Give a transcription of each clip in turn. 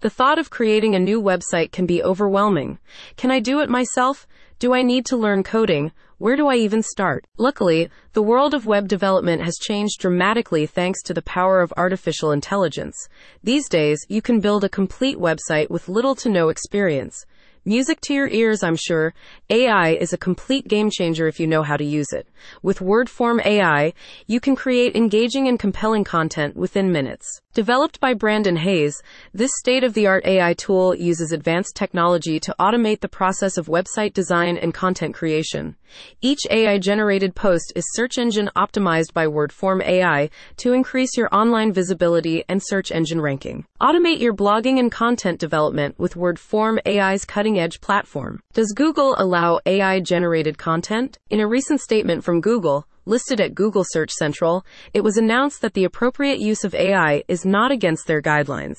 The thought of creating a new website can be overwhelming. Can I do it myself? Do I need to learn coding? Where do I even start? Luckily, the world of web development has changed dramatically thanks to the power of artificial intelligence. These days, you can build a complete website with little to no experience. Music to your ears, I'm sure. AI is a complete game changer if you know how to use it. With WordForm AI, you can create engaging and compelling content within minutes. Developed by Brandon Hayes, this state of the art AI tool uses advanced technology to automate the process of website design and content creation. Each AI generated post is search engine optimized by WordForm AI to increase your online visibility and search engine ranking. Automate your blogging and content development with WordForm AI's cutting edge platform. Does Google allow AI generated content? In a recent statement from Google, listed at Google Search Central, it was announced that the appropriate use of AI is not against their guidelines.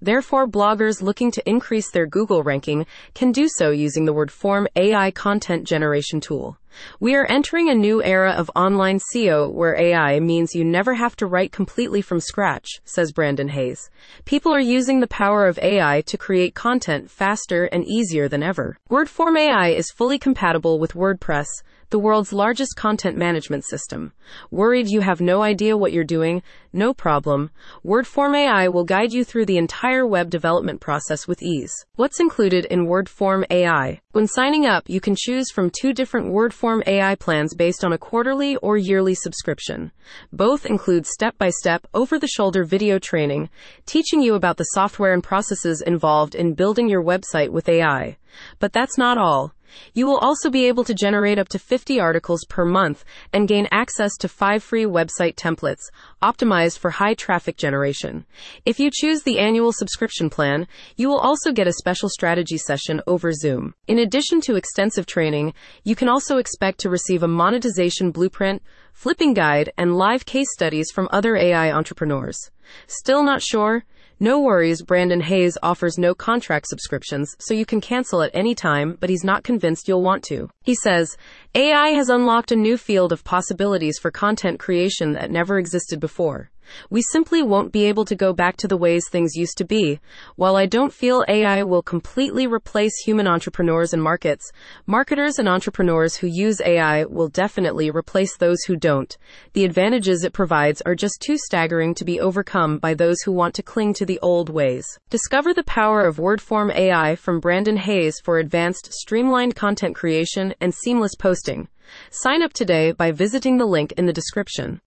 Therefore, bloggers looking to increase their Google ranking can do so using the WordForm AI content generation tool. We are entering a new era of online SEO where AI means you never have to write completely from scratch, says Brandon Hayes. People are using the power of AI to create content faster and easier than ever. WordForm AI is fully compatible with WordPress, the world's largest content management system. Worried you have no idea what you're doing? No problem. WordForm AI will guide you through the entire web development process with ease. What's included in WordForm AI? When signing up, you can choose from two different WordForm AI plans based on a quarterly or yearly subscription. Both include step by step, over the shoulder video training, teaching you about the software and processes involved in building your website with AI. But that's not all. You will also be able to generate up to 50 articles per month and gain access to five free website templates optimized for high traffic generation. If you choose the annual subscription plan, you will also get a special strategy session over Zoom. In addition to extensive training, you can also expect to receive a monetization blueprint, flipping guide, and live case studies from other AI entrepreneurs. Still not sure? No worries, Brandon Hayes offers no contract subscriptions, so you can cancel at any time, but he's not convinced you'll want to. He says, AI has unlocked a new field of possibilities for content creation that never existed before. We simply won't be able to go back to the ways things used to be. While I don't feel AI will completely replace human entrepreneurs and markets, marketers and entrepreneurs who use AI will definitely replace those who don't. The advantages it provides are just too staggering to be overcome by those who want to cling to the old ways. Discover the power of WordForm AI from Brandon Hayes for advanced, streamlined content creation and seamless posting. Sign up today by visiting the link in the description.